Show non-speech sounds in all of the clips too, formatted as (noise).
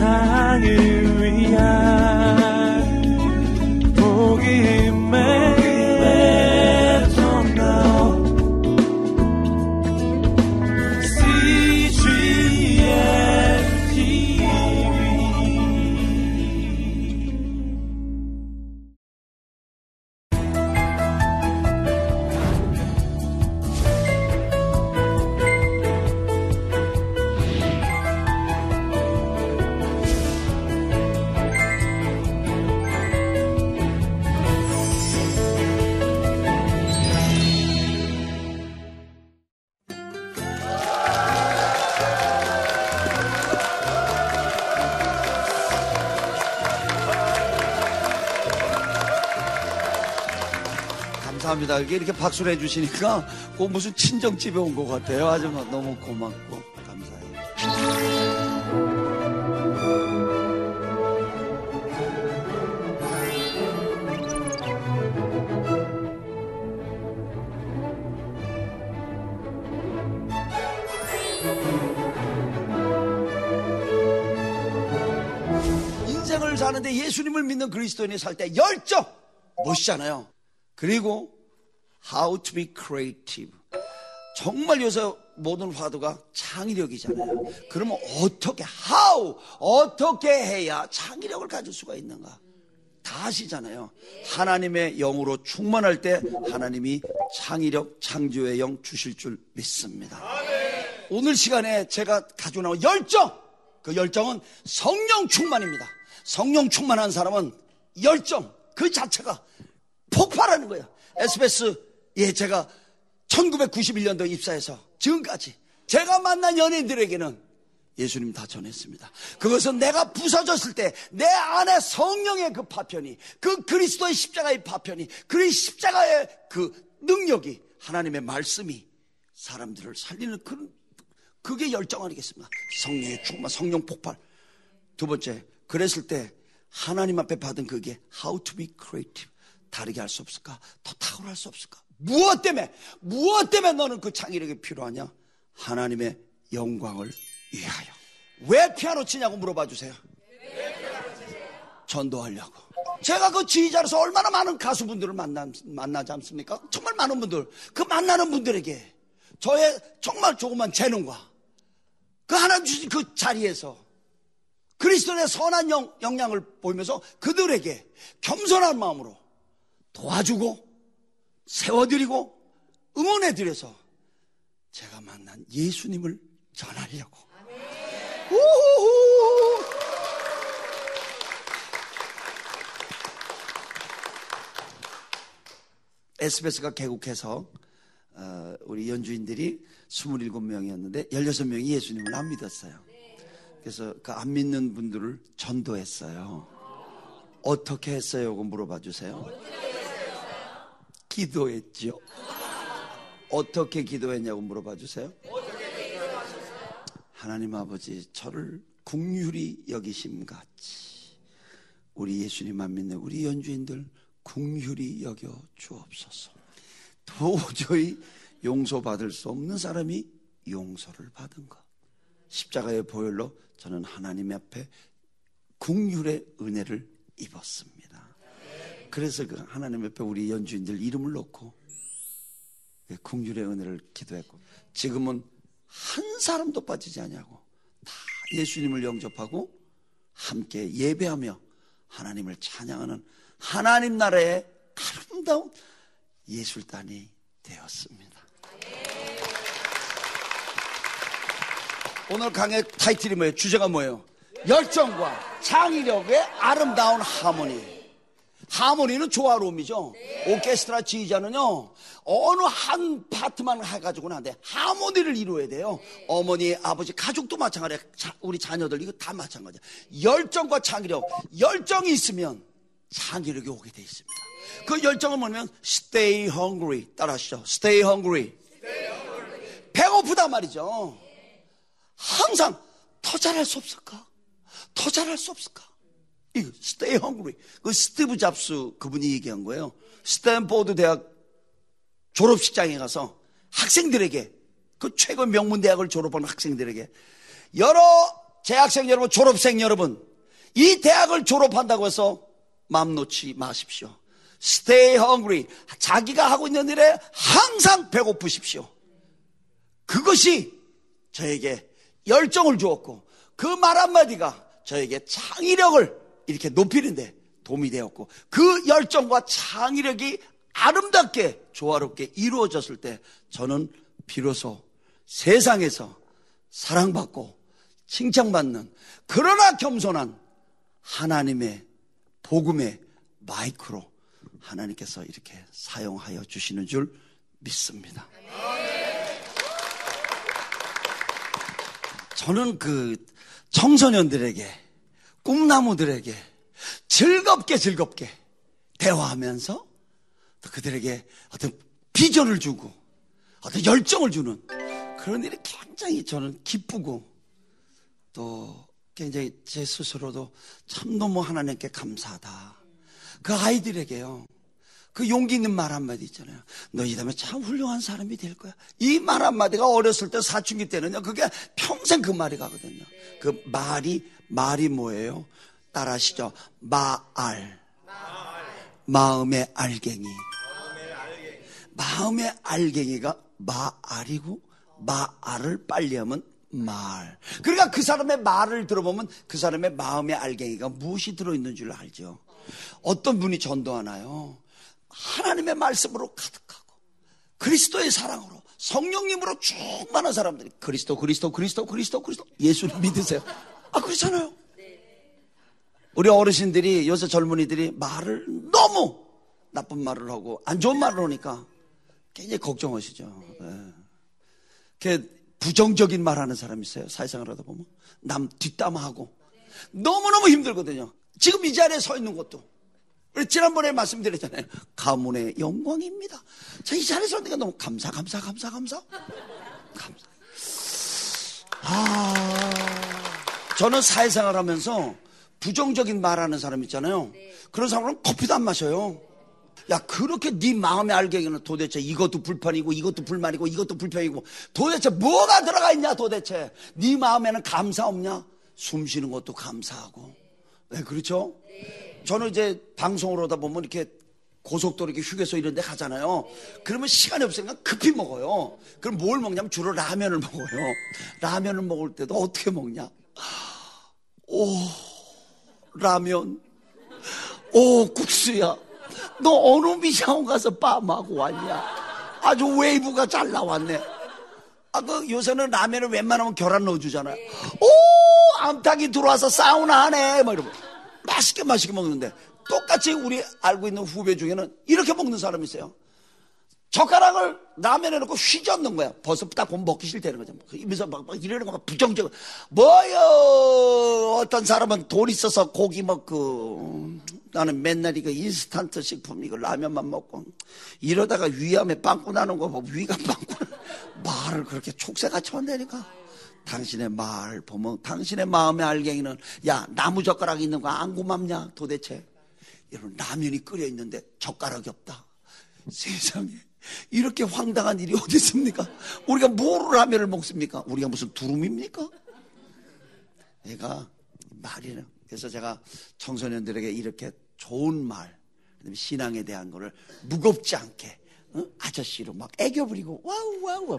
세상을 감사합니다. 이게 이렇게 박수를 해주시니까 그 무슨 친정집에 온 것 같아요. 아주 너무 고맙고 감사해요. 인생을 사는데 예수님을 믿는 그리스도인이 살 때 열정 멋있잖아요. 그리고 how to be creative. 정말 요새 모든 화두가 창의력이잖아요. 그러면 어떻게, how, 어떻게 해야 창의력을 가질 수가 있는가? 다 아시잖아요. 하나님의 영으로 충만할 때 하나님이 창의력, 창조의 영 주실 줄 믿습니다. 오늘 시간에 제가 가지고 나온 열정! 그 열정은 성령 충만입니다. 성령 충만한 사람은 열정 그 자체가 폭발하는 거예요. SBS 예 제가 1991년도 입사해서 지금까지 제가 만난 연예인들에게는 예수님 다 전했습니다. 그것은 내가 부서졌을 때 내 안에 성령의 그 파편이 그 그리스도의 십자가의 파편이 그 십자가의 그 능력이 하나님의 말씀이 사람들을 살리는 그 그게 열정 아니겠습니까? 성령의 충만, 성령 폭발. 두 번째, 그랬을 때 하나님 앞에 받은 그게 how to be creative. 다르게 할 수 없을까? 더 탁월할 수 없을까? 무엇 때문에? 무엇 때문에 너는 그 창의력이 필요하냐? 하나님의 영광을 위하여. 왜 피아노 치냐고 물어봐 주세요. 전도하려고. 제가 그 지휘자로서 얼마나 많은 가수분들을 만나, 만나지 않습니까? 정말 많은 분들. 그 만나는 분들에게 저의 정말 조그만 재능과 그 하나님 주신 그 자리에서 그리스도의 선한 영, 영향을 보이면서 그들에게 겸손한 마음으로 도와주고 세워드리고 응원해드려서 제가 만난 예수님을 전하려고. 우후후. SBS가 개국해서 어, 우리 연주인들이 27명이었는데 16명이 예수님을 안 믿었어요. 그래서 그 안 믿는 분들을 전도했어요. 어떻게 했어요? 고 물어봐 주세요. 기도했죠. 어떻게 기도했냐고 물어봐 주세요. 하나님 아버지, 저를 국률이 여기심 같이 우리 예수님만 믿는 우리 연주인들 국률이 여겨 주옵소서. 도저히 용서받을 수 없는 사람이 용서를 받은 것. 십자가의 보혈로 저는 하나님 앞에 국률의 은혜를 입었습니다. 그래서 그 하나님 앞에 우리 연주인들 이름을 놓고 국률의 은혜를 기도했고 지금은 한 사람도 빠지지 않냐고 다 예수님을 영접하고 함께 예배하며 하나님을 찬양하는 하나님 나라의 아름다운 예술단이 되었습니다. 오늘 강의 타이틀이 뭐예요? 주제가 뭐예요? 열정과 창의력의 아름다운 하모니. 하모니는 조화로움이죠. 오케스트라 지휘자는요, 어느 한 파트만 해가지고는 안 돼. 하모니를 이루어야 돼요. 어머니, 아버지, 가족도 마찬가지야. 자, 우리 자녀들, 이거 다 마찬가지야. 열정과 창의력. 열정이 있으면 창의력이 오게 돼 있습니다. 그 열정은 뭐냐면, stay hungry. 따라 하시죠. stay hungry. 배고프다 말이죠. 항상 더 잘할 수 없을까? 더 잘할 수 없을까? Stay hungry. 그 스티브 잡스 그분이 얘기한 거예요. 스탠포드 대학 졸업식장에 가서 학생들에게 그 최고 명문 대학을 졸업한 학생들에게 여러 재학생 여러분, 졸업생 여러분, 이 대학을 졸업한다고 해서 마음 놓지 마십시오. Stay hungry. 자기가 하고 있는 일에 항상 배고프십시오. 그것이 저에게 열정을 주었고 그 말 한마디가 저에게 창의력을 이렇게 높이는데 도움이 되었고 그 열정과 창의력이 아름답게 조화롭게 이루어졌을 때 저는 비로소 세상에서 사랑받고 칭찬받는 그러나 겸손한 하나님의 복음의 마이크로 하나님께서 이렇게 사용하여 주시는 줄 믿습니다. 저는 그 청소년들에게 꿈나무들에게 즐겁게 즐겁게 대화하면서 또 그들에게 어떤 비전을 주고 어떤 열정을 주는 그런 일이 굉장히 저는 기쁘고 또 굉장히 제 스스로도 참 너무 하나님께 감사하다. 그 아이들에게요. 그 용기 있는 말 한마디 있잖아요. 너희라면 참 훌륭한 사람이 될 거야. 이 말 한마디가 어렸을 때 사춘기 때는요. 그게 평생 그 말이 가거든요. 그 말이, 말이 뭐예요? 따라하시죠. 마알. 마음의 알갱이. 마음의 알갱이가 마알이고 마알을 빨리 하면 말. 그러니까 그 사람의 말을 들어보면 그 사람의 마음의 알갱이가 무엇이 들어있는 줄 알죠. 어떤 분이 전도하나요? 하나님의 말씀으로 가득하고 그리스도의 사랑으로 성령님으로 충만한 사람들이 그리스도 그리스도 그리스도 그리스도 그리스도 예수를 믿으세요. 아 그렇잖아요. 우리 어르신들이 요새 젊은이들이 말을 너무 나쁜 말을 하고 안 좋은 말을 하니까 굉장히 걱정하시죠. 네. 부정적인 말하는 사람 있어요. 사회생활 하다 보면 남 뒷담화하고 너무너무 힘들거든요. 지금 이 자리에 서 있는 것도 우리 지난번에 말씀드렸잖아요. 가문의 영광입니다. 저이 자리에 서 있는 게 너무 감사, 감사, 감사, 감사. 감사. 아, 저는 사회생활 하면서 부정적인 말하는 사람 있잖아요. 그런 사람은 커피도 안 마셔요. 야 그렇게 네 마음의 알갱이는 도대체 이것도 불판이고 이것도 불만이고 이것도 불평이고 도대체 뭐가 들어가 있냐 도대체 네 마음에는 감사 없냐 숨 쉬는 것도 감사하고 네 그렇죠 저는 이제 방송을 하다 보면 이렇게 고속도로 이렇게 휴게소 이런 데 가잖아요. 그러면 시간이 없으니까 급히 먹어요. 그럼 뭘 먹냐면 주로 라면을 (laughs) 먹어요. 라면을 먹을 때도 어떻게 먹냐? 오, 라면. 오, 국수야. 너 어느 미장원 가서 파마하고 왔냐? 아주 웨이브가 잘 나왔네. 아, 그 요새는 라면을 웬만하면 계란 넣어주잖아요. 오, 암탉이 들어와서 사우나 하네. 뭐 이러고. 맛있게 맛있게 먹는데 똑같이 우리 알고 있는 후배 중에는 이렇게 먹는 사람이 있어요. 젓가락을 라면에 넣고 휘젓는 거야. 벌써 딱 보면 먹기 싫다는 거죠. 그 입에서 막, 막 이러는 거 막 부정적. 뭐요? 어떤 사람은 돈 있어서 고기 먹고 나는 맨날 이거 인스턴트 식품 이거 라면만 먹고 이러다가 위암에 빵꾸 나는 거 보고 위가 빵꾸 말을 그렇게 촉새같이 한다니까. 당신의 말 보면 당신의 마음의 알갱이는 야 나무 젓가락 있는 거 안 고맙냐? 도대체? 여러분 라면이 끓여 있는데 젓가락이 없다. 세상에. 이렇게 황당한 일이 어디 있습니까? 우리가 뭐로 라면을 먹습니까? 우리가 무슨 두rum입니까? 얘가 말이는 그래서 제가 청소년들에게 이렇게 좋은 말 신앙에 대한 거를 무겁지 않게 어? 아저씨로 막 애교 부리고 와우 와우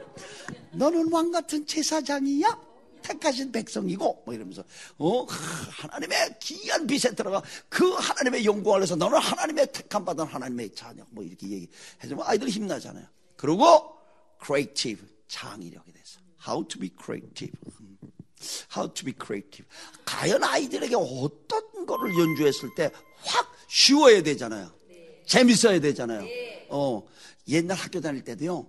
너는 왕 같은 제사장이야? 택하신 백성이고 뭐 이러면서 어 하나님의 귀한 빛에 들어가 그 하나님의 영광을 해서 너는 하나님의 택함 받은 하나님의 자녀 뭐 이렇게 얘기해주면 아이들이 힘나잖아요. 그리고 creative 창의력에 대해서 how to be creative how to be creative 과연 아이들에게 어떤 거를 연주했을 때 확 쉬워야 되잖아요. 재밌어야 되잖아요. 어 옛날 학교 다닐 때도요.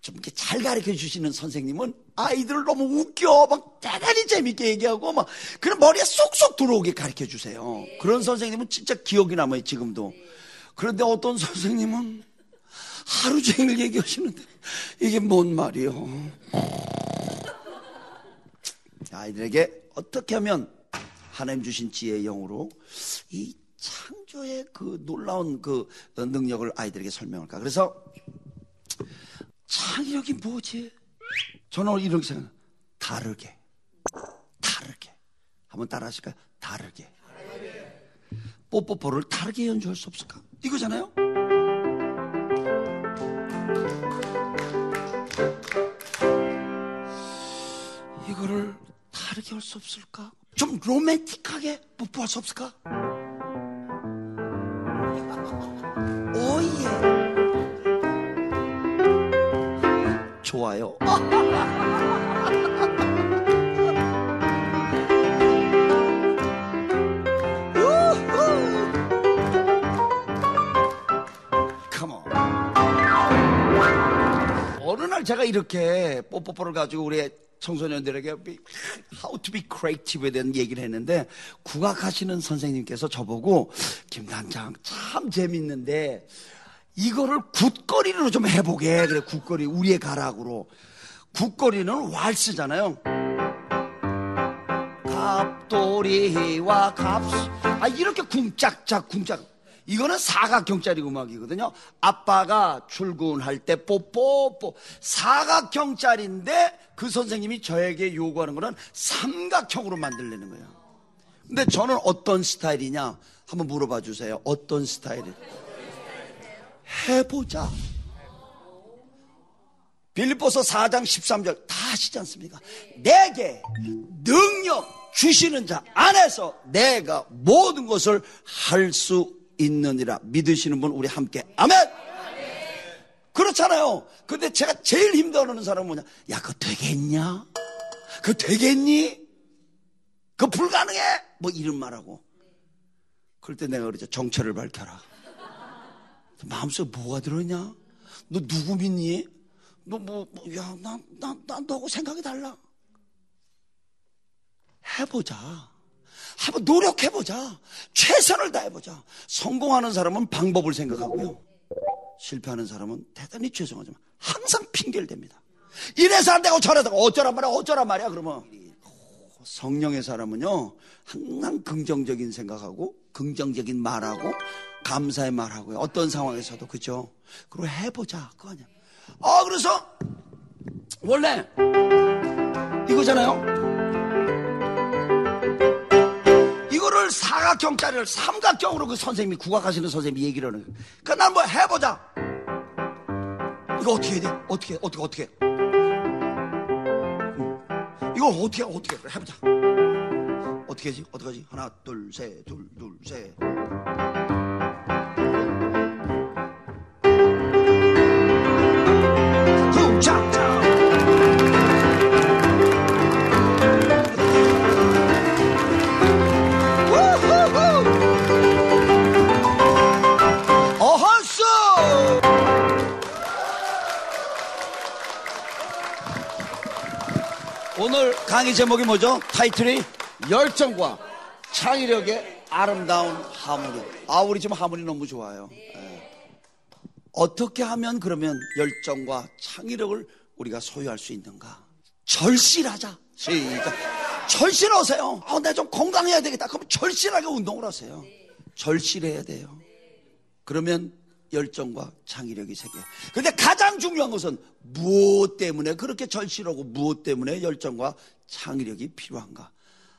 좀 이렇게 잘 가르쳐 주시는 선생님은 아이들을 너무 웃겨 막 대단히 재밌게 얘기하고 막 그런 머리에 쏙쏙 들어오게 가르쳐 주세요. 그런 선생님은 진짜 기억이 남아요 지금도. 그런데 어떤 선생님은 하루 종일 얘기하시는데 이게 뭔 말이요? 아이들에게 어떻게 하면 하나님 주신 지혜의 영으로 이 창조의 그 놀라운 그 능력을 아이들에게 설명할까? 그래서 창의력이 뭐지? 저는 이렇게 생각 다르게, 다르게. 한번 따라 하실까요? 다르게. 뽀뽀뽀를 다르게 연주할 수 없을까? 이거잖아요? 이거를 다르게 할 수 없을까? 좀 로맨틱하게 뽀뽀할 수 없을까? 오예. 좋아요. 어느 날 제가 이렇게 뽀뽀뽀를 가지고 우리 청소년들에게 how to be creative에 대한 얘기를 했는데 국악하시는 선생님께서 저보고 김단장 참 재밌는데 이거를 굿거리로 좀 해보게. 그래 굿거리 우리의 가락으로. 굿거리는 왈스잖아요. 갑돌이와 갑수. 아 이렇게 궁짝짝 궁짝 이거는 사각형짜리 음악이거든요. 아빠가 출근할 때 뽀뽀뽀. 사각형짜리인데 그 선생님이 저에게 요구하는 거는 삼각형으로 만들려는 거예요. 근데 저는 어떤 스타일이냐? 한번 물어봐 주세요. 어떤 스타일이 해보자. 빌립보서 4장 13절. 다 하시지 않습니까? 내게 능력 주시는 자 안에서 내가 모든 것을 할 수 있느니라 믿으시는 분 우리 함께 아멘. 그렇잖아요. 근데 제가 제일 힘들어하는 사람은 뭐냐? 야, 그거 되겠냐? 그거 되겠니? 그거 불가능해? 뭐 이런 말하고. 그럴 때 내가 그러죠. 정체를 밝혀라. 마음속에 뭐가 들었냐? 너 누구 믿니? 너 뭐, 뭐 야, 난, 난, 난 너하고 생각이 달라. 해보자. 한번 노력해보자. 최선을 다해보자. 성공하는 사람은 방법을 생각하고요. 실패하는 사람은 대단히 죄송하지만 항상 핑계를 댑니다. 이래서 안 되고 저래서 어쩌란 말이야, 어쩌란 말이야, 그러면. 성령의 사람은요, 항상 긍정적인 생각하고, 긍정적인 말하고, 감사의 말하고요. 어떤 상황에서도, 그죠? 그리고 해보자. 그거 아니야. 아, 그래서, 원래, 이거잖아요? 이거를 사각형짜리를 삼각형으로 그 선생님이 국악하시는 선생님이 얘기를 하는 거예요. 그러니까 난 뭐 해보자. 이거 어떻게 해야 돼? 어떻게, 해? 어떻게, 어떻게. 해? 응. 이거 어떻게, 해? 어떻게, 해? 해보자. 어떻게 하지? 어떻게 하지? 하나, 둘, 셋, 둘, 둘, 셋. 오늘 강의 제목이 뭐죠? 타이틀이 열정과 창의력의 아름다운 하모니. 아, 우리 지금 하모니 너무 좋아요. 예. 어떻게 하면 그러면 열정과 창의력을 우리가 소유할 수 있는가? 절실하자. 시작. 절실하세요. 아, 내가 좀 건강해야 되겠다. 그럼 절실하게 운동을 하세요. 절실해야 돼요. 그러면 열정과 창의력이 생겨요. 근데 가장 중요한 것은 무엇 때문에 그렇게 절실하고 무엇 때문에 열정과 창의력이 필요한가?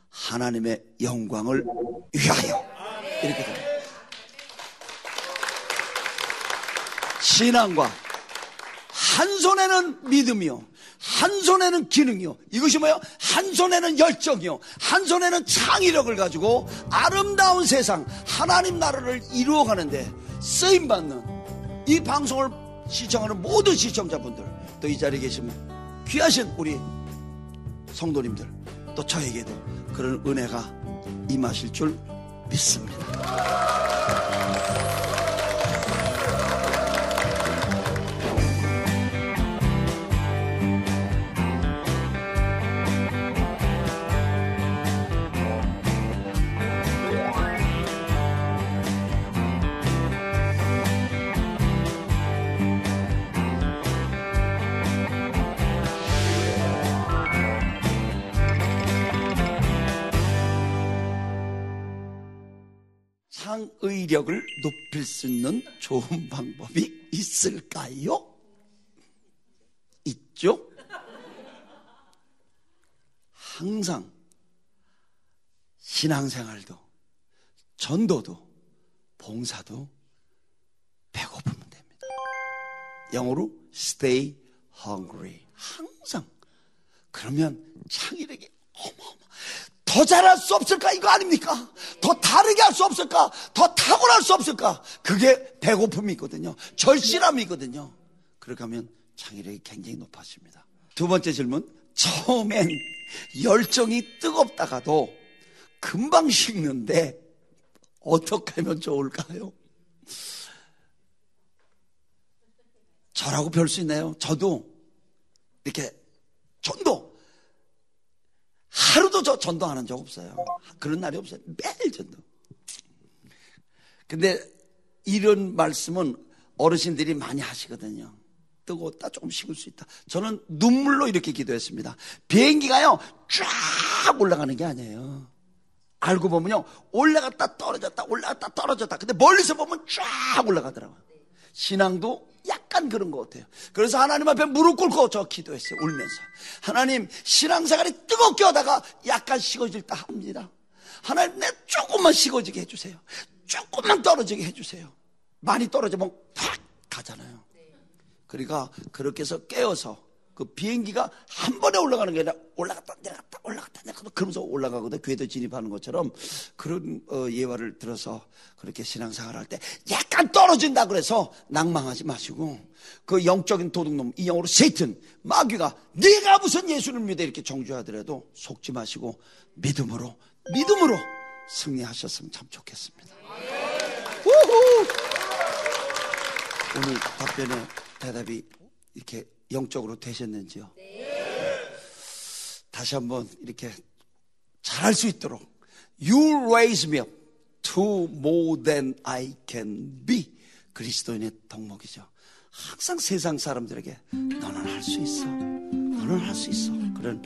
하나님의 영광을 위하여. 이렇게 됩니다. 신앙과 한 손에는 믿음이요. 한 손에는 기능이요. 이것이 뭐예요? 한 손에는 열정이요. 한 손에는 창의력을 가지고 아름다운 세상, 하나님 나라를 이루어가는데 쓰임받는 이 방송을 시청하는 모든 시청자분들, 또 이 자리에 계시면 귀하신 우리 성도님들, 또 저에게도 그런 은혜가 임하실 줄 믿습니다. 창의력을 높일 수 있는 좋은 방법이 있을까요? 있죠? 항상 신앙생활도, 전도도, 봉사도 배고프면 됩니다. 영어로 stay hungry. 항상. 그러면 창의력이. 더 잘할 수 없을까? 이거 아닙니까? 더 다르게 할 수 없을까? 더 탁월할 수 없을까? 그게 배고픔이거든요. 절실함이거든요. 그렇게 하면 창의력이 굉장히 높아집니다. 두 번째 질문. 처음엔 열정이 뜨겁다가도 금방 식는데 어떻게 하면 좋을까요? 저라고 별 수 있나요? 저도 이렇게 전도 하루도 저 전도하는 적 없어요. 그런 날이 없어요. 매일 전도. 근데 이런 말씀은 어르신들이 많이 하시거든요. 뜨거웠다 조금 식을 수 있다. 저는 눈물로 이렇게 기도했습니다. 비행기가요 쫙 올라가는 게 아니에요. 알고 보면요 올라갔다 떨어졌다 올라갔다 떨어졌다. 근데 멀리서 보면 쫙 올라가더라고요. 신앙도 약간 그런 것 같아요. 그래서 하나님 앞에 무릎 꿇고 저 기도했어요. 울면서. 하나님, 신앙생활이 뜨겁게 하다가 약간 식어질 때 합니다. 하나님, 내 조금만 식어지게 해주세요. 조금만 떨어지게 해주세요. 많이 떨어지면 팍 가잖아요. 그러니까 그렇게 해서 깨어서 그 비행기가 한 번에 올라가는 게 아니라 올라갔다 내려갔다 올라갔다 내려갔다 그러면서 올라가거든. 궤도 진입하는 것처럼. 그런 어, 예화를 들어서 그렇게 신앙생활 할 때 약간 떨어진다 그래서 낭망하지 마시고 그 영적인 도둑놈 이 영어로 세이튼 마귀가 네가 무슨 예수를 믿어? 이렇게 정죄하더라도 속지 마시고 믿음으로 믿음으로 승리하셨으면 참 좋겠습니다. 오늘 답변에 대답이 이렇게 영적으로 되셨는지요? 다시 한번 이렇게 잘할 수 있도록 You raise me up to more than I can be 그리스도인의 덕목이죠. 항상 세상 사람들에게 너는 할 수 있어. 너는 할 수 있어. 그런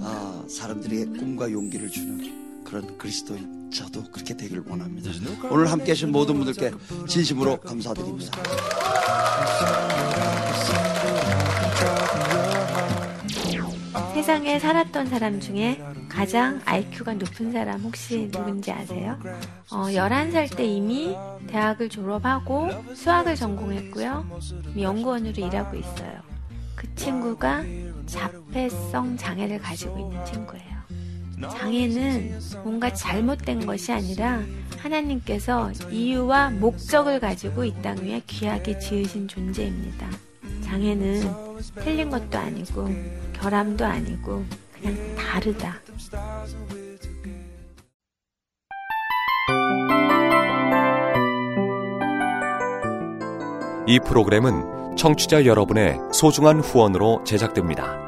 어, 사람들에게 꿈과 용기를 주는 그런 그리스도인 저도 그렇게 되길 원합니다. 오늘 함께 하신 모든 분들께 진심으로 감사드립니다. 세상에 살았던 사람 중에 가장 IQ가 높은 사람 혹시 누군지 아세요? 어, 11살 때 이미 대학을 졸업하고 수학을 전공했고요. 연구원으로 일하고 있어요. 그 친구가 자폐성 장애를 가지고 있는 친구예요. 장애는 뭔가 잘못된 것이 아니라 하나님께서 이유와 목적을 가지고 이 땅 위에 귀하게 지으신 존재입니다. 장애는 틀린 것도 아니고 결함도 아니고 그냥 다르다. 이 프로그램은 청취자 여러분의 소중한 후원으로 제작됩니다.